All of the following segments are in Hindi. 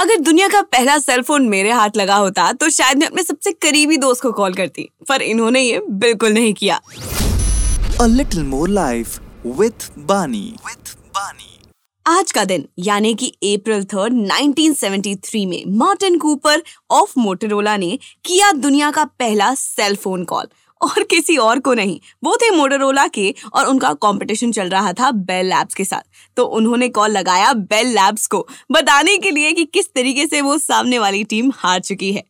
अगर दुनिया का पहला सेल फ़ोन मेरे हाथ लगा होता तो शायद मैं अपने सबसे करीबी दोस्त को कॉल करती पर इन्होंने ये बिल्कुल नहीं किया A little more life with Bani. With Bani. आज का दिन यानी कि अप्रैल थर्ड 1973 में मार्टिन कूपर ऑफ़ मोटरोला ने किया दुनिया का पहला सेल फ़ोन कॉल और किसी और को नहीं। वो थे मोटरोला के और उनका कंपटीशन चल रहा था बेल लैब्स के साथ। तो उन्होंने कॉल लगाया बेल लैब्स को, बताने के लिए कि किस तरीके से वो सामने वाली टीम हार चुकी है।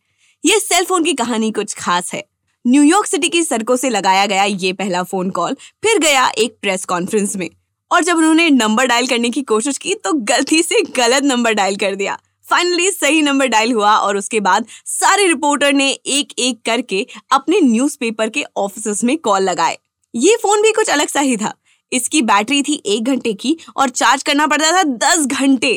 ये सेल फ़ोन की कहानी कुछ खास है। न्यूयॉर्क सिटी की सड़कों से लगाया गया ये पहला फ़ोन कॉल फिर गया एक प्रेस कॉन्फ्रेंस में। और जब उन्होंने नंबर डायल करने की कोशिश की तो गलती से गलत नंबर डायल कर दिया। फाइनली सही नंबर डायल हुआ और उसके बाद सारे रिपोर्टर ने एक एक करके अपने न्यूज़पेपर के ऑफ़िस में कॉल लगाए। ये फ़ोन भी कुछ अलग सा ही था। इसकी बैटरी थी एक घंटे की और चार्ज करना पड़ता था दस घंटे।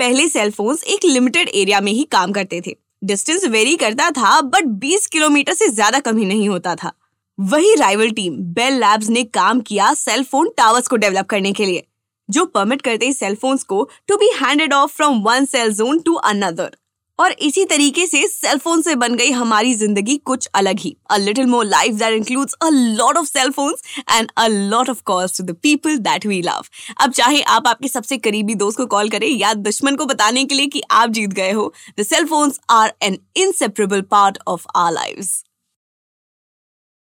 पहले सेल फोन्स एक लिमिटेड एरिया में ही काम करते थे। डिस्टेंस वेरी करता था बट 20 किलोमीटर से ज़्यादा कम ही नहीं होता था। वही राइवल टीम बेल लैब्स ने काम किया सेल फ़ोन टावर्स को डेवलप करने के लिए। जो परमिट करते सेल फोन्स को to be handed off from one cell zone to another और इसी तरीके से सेल फ़ोन से बन गई हमारी ज़िंदगी कुछ अलग ही। A little more life that includes a lot of cell phones and a lot of calls to the people that we love अब चाहे आप आपके सबसे करीबी दोस्त को कॉल करें या दुश्मन को बताने के लिए कि आप जीत गए हो the cell phones are an inseparable part of our lives